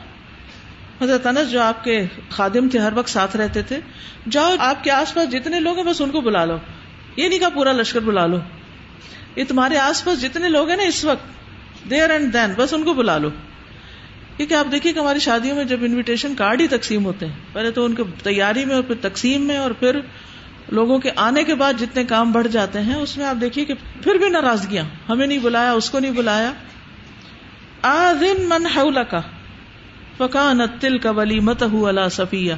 حضرت انس جو آپ کے خادم تھے، ہر وقت ساتھ رہتے تھے۔ جاؤ، آپ کے آس پاس جتنے لوگ ہیں، بس ان کو بلا لو۔ یہ نہیں کہا پورا لشکر بلا لو۔ یہ تمہارے آس پاس جتنے لوگ ہیں نا اس وقت دیر اینڈ دین بس ان کو بلا لو۔ کیونکہ آپ دیکھیے کہ ہماری شادیوں میں جب انویٹیشن کارڈ ہی تقسیم ہوتے ہیں، پہلے تو ان کی تیاری میں اور پھر تقسیم میں اور پھر لوگوں کے آنے کے بعد جتنے کام بڑھ جاتے ہیں، اس میں آپ دیکھیے کہ پھر بھی ناراضگیاں، ہمیں نہیں بلایا، اس کو نہیں بلایا۔ آن من کا فکان تل کا ولی مت اللہ سفیہ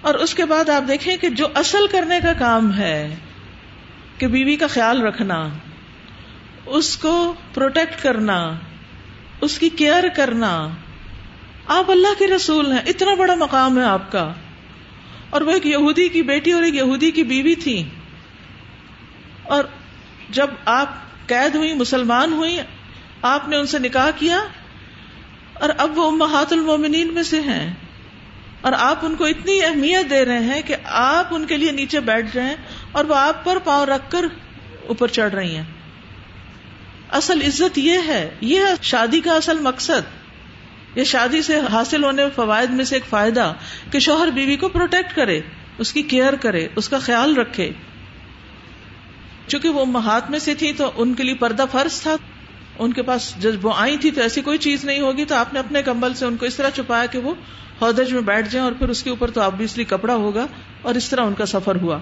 اور اس کے بعد آپ دیکھیں کہ جو اصل کرنے کا کام ہے کہ بیوی کا خیال رکھنا، اس کو پروٹیکٹ کرنا۔ اس کی کیئر کرنا۔ آپ اللہ کے رسول ہیں، اتنا بڑا مقام ہے آپ کا۔ اور وہ ایک یہودی کی بیٹی اور ایک یہودی کی بیوی تھی اور جب آپ قید ہوئی مسلمان ہوئی آپ نے ان سے نکاح کیا، اور اب وہ امہات المومنین میں سے ہیں۔ اور آپ ان کو اتنی اہمیت دے رہے ہیں کہ آپ ان کے لیے نیچے بیٹھ رہے ہیں اور وہ آپ پر پاؤں رکھ کر اوپر چڑھ رہی ہیں۔ اصل عزت یہ ہے، یہ شادی کا اصل مقصد۔ یہ شادی سے حاصل ہونے فوائد میں سے ایک فائدہ کہ شوہر بیوی کو پروٹیکٹ کرے، اس کی کیئر کرے، اس کا خیال رکھے۔ چونکہ وہ ہاتھ میں سے تھی تو ان کے لیے پردہ فرض تھا۔ ان کے پاس جب وہ آئی تھی تو ایسی کوئی چیز نہیں ہوگی، تو آپ نے اپنے کمبل سے ان کو اس طرح چھپایا کہ وہ ہودج میں بیٹھ جائیں اور پھر اس کے اوپر تو آبیسلی کپڑا ہوگا اور اس طرح ان کا سفر ہوا۔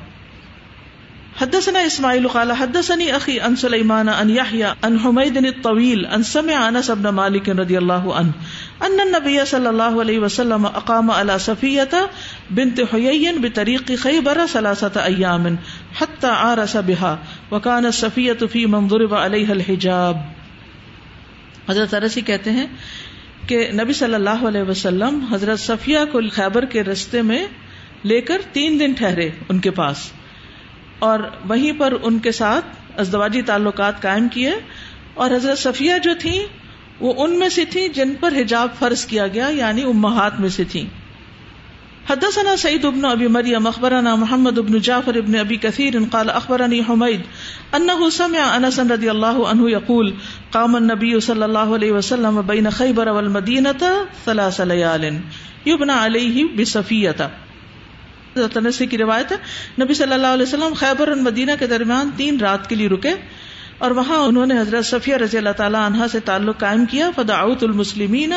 حدثنا اسماعیل قال حدثني اخي عن سليمان عن يحيى عن حميد الطويل عن سمع انس بن مالك رضي الله عنه ان النبي صلى الله عليه وسلم اقام على صفيه بنت حيي بطريق خيبر ثلاثه ايام حتى عرس بها وكان الصفيه في من ضرب عليها الحجاب۔ حضرت ارسی کہتے ہیں کہ نبی صلی اللہ علیہ وسلم حضرت صفیہ کو خیبر کے رستے میں لے کر تین دن ٹھہرے ان کے پاس۔ اور وہیں پر ان کے ساتھ ازدواجی تعلقات قائم کیے اور حضرت صفیہ جو تھی وہ ان میں سے تھی جن پر حجاب فرض کیا گیا یعنی امہات میں سے تھی حدثنا سعيد بن ابي مريم اخبرنا محمد بن جعفر بن ابي كثير قال اخبرني حميد انه سمع انس رضي الله عنه يقول قام النبي صلى الله عليه وسلم بين خيبر والمدينه ثلاث ليال يبنى عليه بصفيه تنسی کی روایت ہے۔ نبی صلی اللہ علیہ وسلم خیبر اور مدینہ کے درمیان تین رات کے لیے رکے اور وہاں انہوں نے حضرت صفیہ رضی اللہ تعالیٰ عنہ سے تعلق قائم کیا۔ فدعوت المسلمین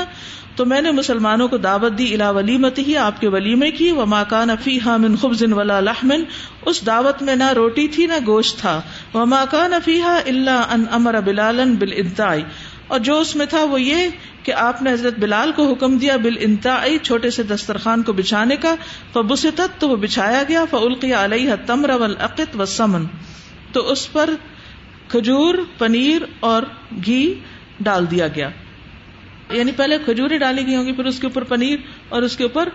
تو میں نے مسلمانوں کو دعوت دی الا ولیمت ہی، آپ کے ولیمے کی۔ وہ ماکان فیحا من خبز ولا لحمن اس دعوت میں نہ روٹی تھی نہ گوشت تھا۔ وہ ماکان فیحا اللہ ان امر بلالن بال اور جو اس میں تھا وہ یہ کہ آپ نے حضرت بلال کو حکم دیا بال انتائی چھوٹے سے دسترخوان کو بچھانے کا فبست تو وہ بچھایا گیا فلقی علیہ تمر والعقت و سمن تو اس پر کھجور، پنیر اور گھی ڈال دیا گیا۔ یعنی پہلے کھجوریں ڈالی گئی ہوں گی، پھر اس کے اوپر پنیر اور اس کے اوپر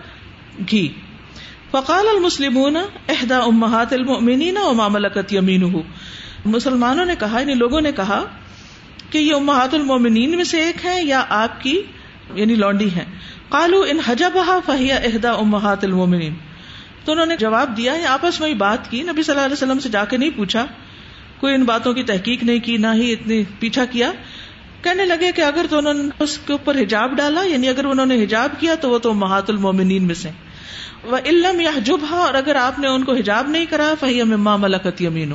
گھی۔ فقال المسلمون احدا امہات المؤمنین و ما ملکت یمینہ مسلمانوں نے کہا یعنی لوگوں نے کہا کہ یہ امہات المومنین میں سے ایک ہے یا آپ کی یعنی لونڈی ہے قالو ان حجبہ فہیا احدا امہات المومنین۔ تو انہوں نے جواب دیا یا آپس میں ہی بات کی۔ نبی صلی اللہ علیہ وسلم سے جا کے نہیں پوچھا، کوئی ان باتوں کی تحقیق نہیں کی، نہ ہی اتنی پیچھا کیا۔ کہنے لگے کہ اگر تو انہوں نے اس کے اوپر حجاب ڈالا یعنی اگر انہوں نے حجاب کیا تو وہ تو محات المومنین میں سے۔ وہ علم یا جب ہا اور اگر آپ نے ان کو حجاب نہیں کرا فہی مما ملکت یمین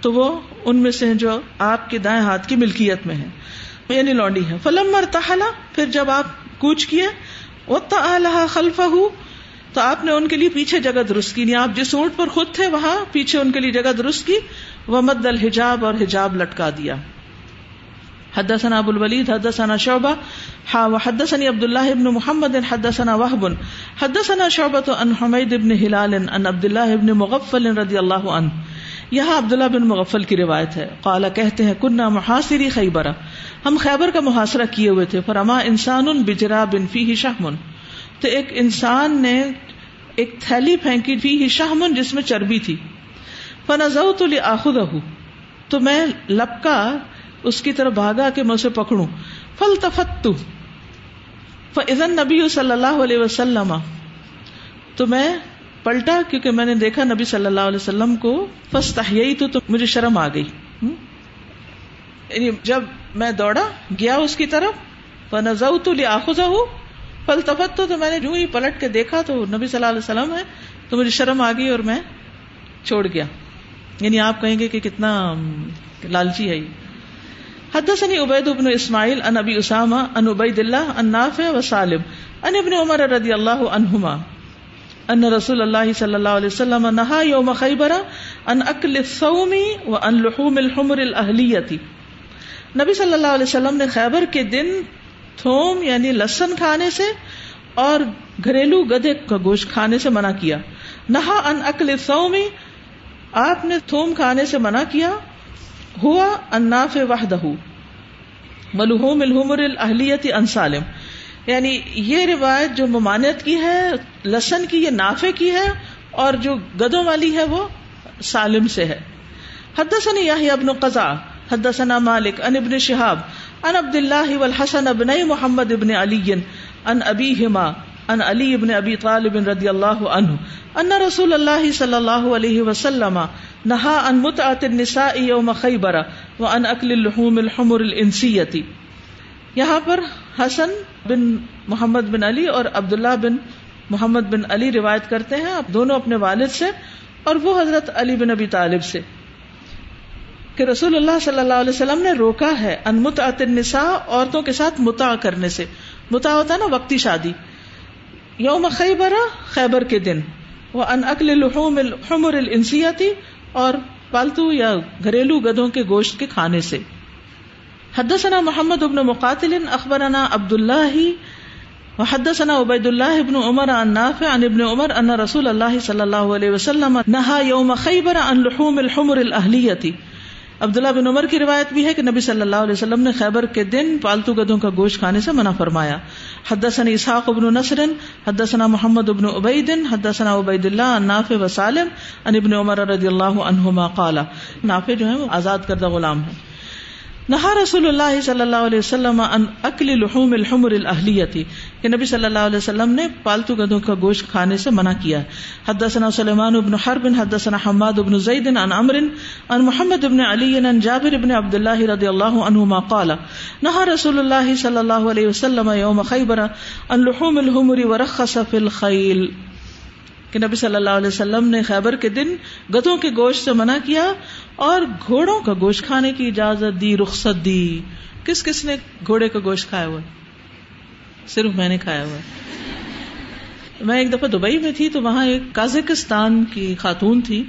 تو وہ ان میں سے جو آپ کے دائیں ہاتھ کی ملکیت میں ہے یعنی لونڈی ہے فلم مرتحلا پھر جب آپ کوچ کیے وہ خلفہ تو آپ نے ان کے لیے پیچھے جگہ درست کی۔ یعنی آپ جس اونٹ پر خود تھے، وہاں پیچھے ان کے لیے جگہ درست کی۔ وہ مد الحجاب، اور حجاب لٹکا دیا۔ حدثنا ابو الولید، حدثنا شعبہ ہا وحدثني عبد الله ابن محمد، حدثنا وهب حدثنا شعبة عن حميد ابن هلال عن عبد الله ابن مغفل رضی اللہ عنہ۔ یہاں عبداللہ بن مغفل کی روایت ہے۔ قال، کہتے ہیں کنہ محاصری خیبر ہم خیبر کا محاصرہ کیے ہوئے تھے، فرما، انسان بجرا بن فی ہی شہمن. تو ایک انسان نے ایک تھیلی پھینکی فی ہی شہمن، جس میں چربی تھی۔ فنزو تو آخد تو میں لپکا، اس کی طرف بھاگا کہ میں اسے پکڑوں۔ فل تفت فن نبی صلی اللہ علیہ وسلم، تو میں پلٹا کیونکہ میں نے دیکھا نبی صلی اللہ علیہ وسلم کو فسٹ تو, تو مجھے شرم آ گئی۔ یعنی جب میں دوڑا گیا اس کی طرف نظ تو لیا آخذ پل تفت تو میں نے جو ہی پلٹ کے دیکھا تو نبی صلی اللہ علیہ وسلم ہے تو مجھے شرم آ گئی اور میں چھوڑ گیا۔ یعنی آپ کہیں گے کہ کتنا لالچی ہے حدثني عبید ابن اسماعیل ان ابی اسامہ ان عبید اللہ ان نافع و سالم ان ابن عمر رضی اللہ عنہما۔ ان رسول اللہ صلی اللہ علیہ وسلم نہا یوم خیبر ان اکل الثوم و ان لحوم الحمر الاہلیتی نبی صلی اللہ علیہ وسلم نے خیبر کے دن تھوم یعنی لسن کھانے سے اور گھریلو گدے کا گوشت کھانے سے منع کیا۔ نہا ان اکل الثوم آپ نے تھوم کھانے سے منع کیا۔ ہوا اناف وحدہ ملحوم الحمر الاہلیت انسالم یعنی یہ روایت جو ممانعت کی ہے لسن کی، یہ نافع کی ہے، اور جو گدوں والی ہے وہ سالم سے ہے۔ حدثني يحيى ابن قزع حدثنا مالك عن ابن شهاب عن عبد الله والحسن ابن محمد ابن علي عن ابيهما عن علي ابن ابي طالب رضي الله عنه ان رسول الله صلى الله عليه وسلم نہا ان متعت النساء یوم خیبر و ان اکل اللحوم الحمر الانسیتی یہاں پر حسن بن محمد بن علی اور عبداللہ بن محمد بن علی روایت کرتے ہیں۔ اب دونوں اپنے والد سے اور وہ حضرت علی بن ابی طالب سے۔ کہ رسول اللہ صلی اللہ علیہ وسلم نے روکا ہے ان متعت النساء، عورتوں کے ساتھ متا کرنے سے۔ متا ہوتا ہے نا وقتی شادی۔ یوم خیبر خیبر کے دن۔ وہ ان اکل لحوم الحمر اور پالتو یا گھریلو گدوں کے گوشت کے کھانے سے۔ حدثنا محمد ابن مقاتل، اخبرنا عبد اللہ وحدثنا عبید اللہ ابن عمر عن نافع عن ابن عمر ان رسول اللہ صلی اللہ علیہ وسلم نہا یوم خیبر عن لحوم الحمر الاہلیتی عبداللہ بن عمر کی روایت بھی ہے کہ نبی صلی اللہ علیہ وسلم نے خیبر کے دن پالتو گدوں کا گوشت کھانے سے منع فرمایا. حدثنا اسحاق ابن نصر، حدثنا محمد ابن عبید، حدثنا عبید اللہ نافع و سالم ان ابن عمر رضی اللہ عنہما قال نافع جو ہے وہ آزاد کردہ غلام ہے نہا رسول اللہ صلی اللہ علیہ وسلم ان اکل لحوم الحمر الاہلیتی کہ نبی صلی اللہ علیہ وسلم نے پالتو گدوں کا گوشت کھانے سے منع کیا۔ حدثنا سلیمان بن حرب، حدثنا حماد بن زید عن عمر، عن محمد بن علی، عن جابر بن عبد الله رضی اللہ عنہما قال، نہا رسول اللہ صلی اللہ علیہ وسلم یوم خیبر ان لحوم الحمر ورخص فی الخیل۔ کہ نبی صلی اللہ علیہ وسلم نے خیبر کے دن گدوں کے گوشت سے منع کیا اور گھوڑوں کا گوشت کھانے کی اجازت دی، رخصت دی۔ کس کس نے گھوڑے کا گوشت کھایا ہوا؟ صرف میں نے کھایا ہوا۔ میں ایک دفعہ دبئی میں تھی تو وہاں ایک کازکستان کی خاتون تھی۔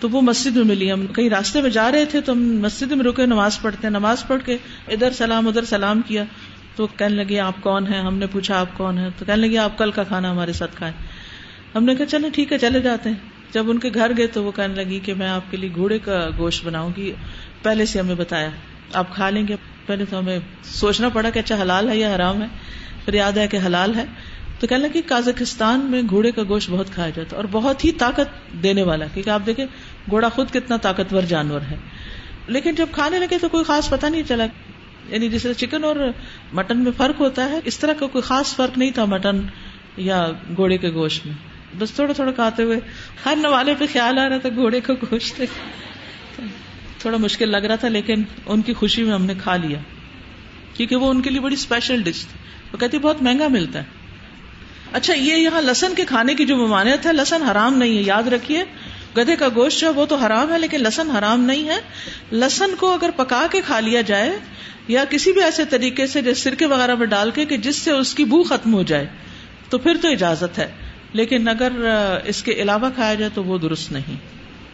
تو وہ مسجد میں ملی۔ ہم کہیں راستے میں جا رہے تھے تو ہم مسجد میں رکے، نماز پڑھتے۔ ہیں نماز پڑھ کے ادھر سلام ادھر سلام کیا۔ تو کہنے لگی آپ کون ہیں؟ ہم نے پوچھا، آپ کون ہیں؟ تو کہنے لگی آپ کل کا کھانا ہمارے ساتھ کھائیں۔ ہم نے کہا چلے ٹھیک ہے، چلے جاتے ہیں۔ جب ان کے گھر گئے تو وہ کہنے لگی کہ میں آپ کے لیے گھوڑے کا گوشت بناؤں گی۔ پہلے سے ہمیں بتایا۔ آپ کھا لیں گے۔ پہلے تو ہمیں سوچنا پڑا کہ اچھا حلال ہے یا حرام ہے۔ پھر یاد ہے کہ حلال ہے۔ تو کہنے لگی کازکستان میں گھوڑے کا گوشت بہت کھایا جاتا ہے اور بہت ہی طاقت دینے والا کیونکہ آپ دیکھیں، گھوڑا خود کتنا طاقتور جانور ہے۔ لیکن جب کھانے لگے تو کوئی خاص پتہ نہیں چلا۔ یعنی جیسے چکن اور مٹن میں فرق ہوتا ہے، اس طرح کا کوئی خاص فرق نہیں تھا مٹن یا گھوڑے کے گوشت میں۔ بس تھوڑا تھوڑا کھاتے ہوئے ہر نوالے پہ خیال آ رہا تھا، گھوڑے کا گوشت تھوڑا مشکل لگ رہا تھا، لیکن ان کی خوشی میں ہم نے کھا لیا۔ کیونکہ وہ ان کے لیے بڑی اسپیشل ڈش تھی۔ وہ کہتی، بہت مہنگا ملتا ہے۔ اچھا یہ یہاں لسن کے کھانے کی جو ممانعت ہے لسن حرام نہیں ہے، یاد رکھیے۔ گدے کا گوشت جو وہ تو حرام ہے، لیکن لسن حرام نہیں ہے۔ لسن کو اگر پکا کے کھا لیا جائے، یا کسی بھی ایسے طریقے سے سرکے وغیرہ میں ڈال کے، کہ جس سے اس کی بو ختم ہو جائے، تو پھر تو اجازت ہے۔ لیکن اگر اس کے علاوہ کھایا جائے تو وہ درست نہیں۔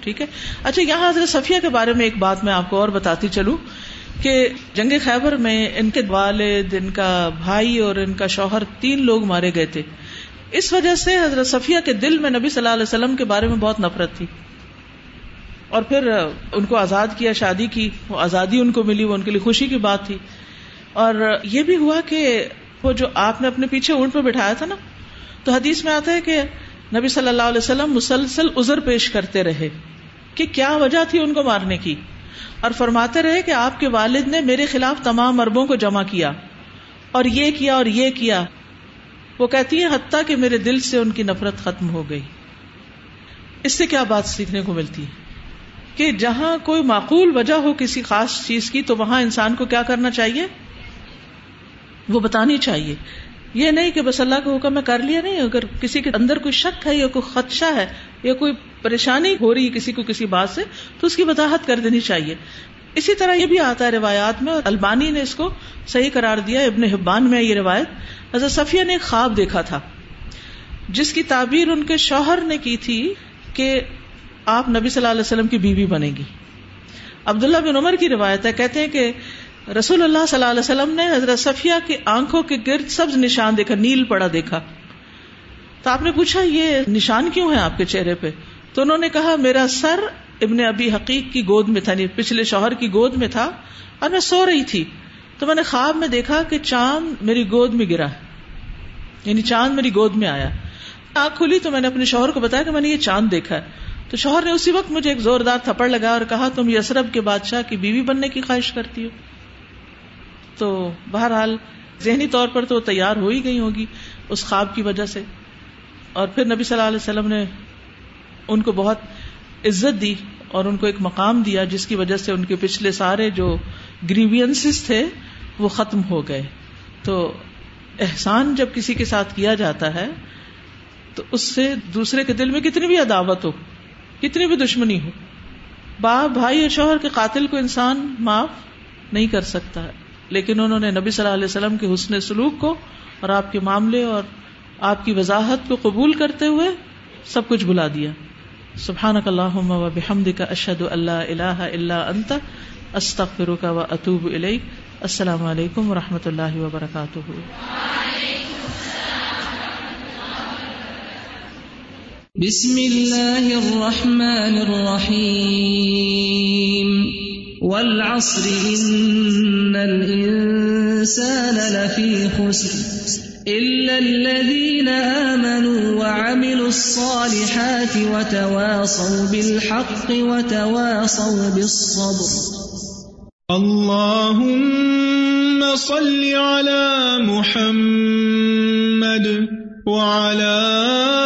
ٹھیک ہے؟ اچھا یہاں حضرت صفیہ کے بارے میں ایک بات میں آپ کو اور بتاتی چلوں کہ جنگ خیبر میں ان کے والد، ان کا بھائی اور ان کا شوہر تین لوگ مارے گئے تھے۔ اس وجہ سے حضرت صفیہ کے دل میں نبی صلی اللہ علیہ وسلم کے بارے میں بہت نفرت تھی۔ اور پھر ان کو آزاد کیا، شادی کی، وہ آزادی ان کو ملی، وہ ان کے لیے خوشی کی بات تھی۔ اور یہ بھی ہوا کہ وہ جو آپ نے اپنے پیچھے اونٹ پہ بٹھایا تھا نا تو حدیث میں آتا ہے کہ نبی صلی اللہ علیہ وسلم مسلسل ازر پیش کرتے رہے کہ کیا وجہ تھی ان کو مارنے کی اور فرماتے رہے کہ آپ کے والد نے میرے خلاف تمام اربوں کو جمع کیا اور یہ کیا اور یہ کیا۔ وہ کہتی ہے حتیٰ کہ میرے دل سے ان کی نفرت ختم ہو گئی۔ اس سے کیا بات سیکھنے کو ملتی؟ ہے کہ جہاں کوئی معقول وجہ ہو کسی خاص چیز کی، تو وہاں انسان کو کیا کرنا چاہیے؟ وہ بتانی چاہیے۔ یہ نہیں کہ بس اللہ کا حکم میں کر لیا نہیں، اگر کسی کے اندر کوئی شک ہے یا کوئی خدشہ ہے یا کوئی پریشانی ہو رہی ہے کسی کو کسی بات سے، تو اس کی وضاحت کر دینی چاہیے۔ اسی طرح یہ بھی آتا ہے روایات میں، البانی نے اس کو صحیح قرار دیا، ابن حبان میں یہ روایت۔ حضرت صفیہ نے ایک خواب دیکھا تھا، جس کی تعبیر ان کے شوہر نے کی تھی کہ آپ نبی صلی اللہ علیہ وسلم کی بیوی بنے گی۔ عبداللہ بن عمر کی روایت ہے، کہتے ہیں کہ رسول اللہ صلی اللہ علیہ وسلم نے حضرت صفیہ کی آنکھوں کے گرد سبز نشان دیکھا، نیل پڑا دیکھا۔ تو آپ نے پوچھا، یہ نشان کیوں ہے آپ کے چہرے پہ؟ تو انہوں نے کہا، میرا سر ابن ابی حقیق کی گود میں تھا یعنی پچھلے شوہر کی گود میں تھا اور میں سو رہی تھی۔ تو میں نے خواب میں دیکھا کہ چاند میری گود میں گرا یعنی چاند میری گود میں آیا۔ آنکھ کھلی تو میں نے اپنے شوہر کو بتایا کہ میں نے یہ چاند دیکھا ہے۔ تو شوہر نے اسی وقت مجھے ایک زوردار تھپڑ لگا اور کہا، تم یسرب کے بادشاہ کی بیوی بننے کی خواہش کرتی ہو۔ تو بہرحال ذہنی طور پر تو تیار ہو ہی گئی ہوگی اس خواب کی وجہ سے۔ اور پھر نبی صلی اللہ علیہ وسلم نے ان کو بہت عزت دی اور ان کو ایک مقام دیا جس کی وجہ سے ان کے پچھلے سارے جو گریوینس تھے وہ ختم ہو گئے۔ تو احسان جب کسی کے ساتھ کیا جاتا ہے تو اس سے دوسرے کے دل میں کتنی بھی عداوت ہو، کتنی بھی دشمنی ہو باپ بھائی اور شوہر کے قاتل کو انسان معاف نہیں کر سکتا۔ ہے لیکن انہوں نے نبی صلی اللہ علیہ وسلم کے حسن سلوک کو اور آپ کے معاملے اور آپ کی وضاحت کو قبول کرتے ہوئے سب کچھ بلا دیا۔ سبحان بحمد کا اشد اللہ اللہ اللہ انت استخر کا و اطوب علیہ السلام علیکم و رحمۃ اللہ وبرکاتہ۔ بسم اللہ الرحمن الرحیم۔ والعصر إن الإنسان لفي خسر إلا الذين آمنوا وعملوا الصالحات وتواصوا بالحق وتواصوا بالصبر. اللهم صل على محمد وعلى آل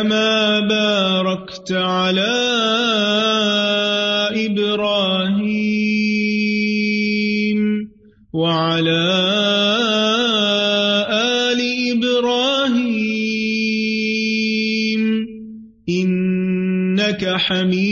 كما باركت على إبراهيم وعلى آل إبراهيم إنك حميد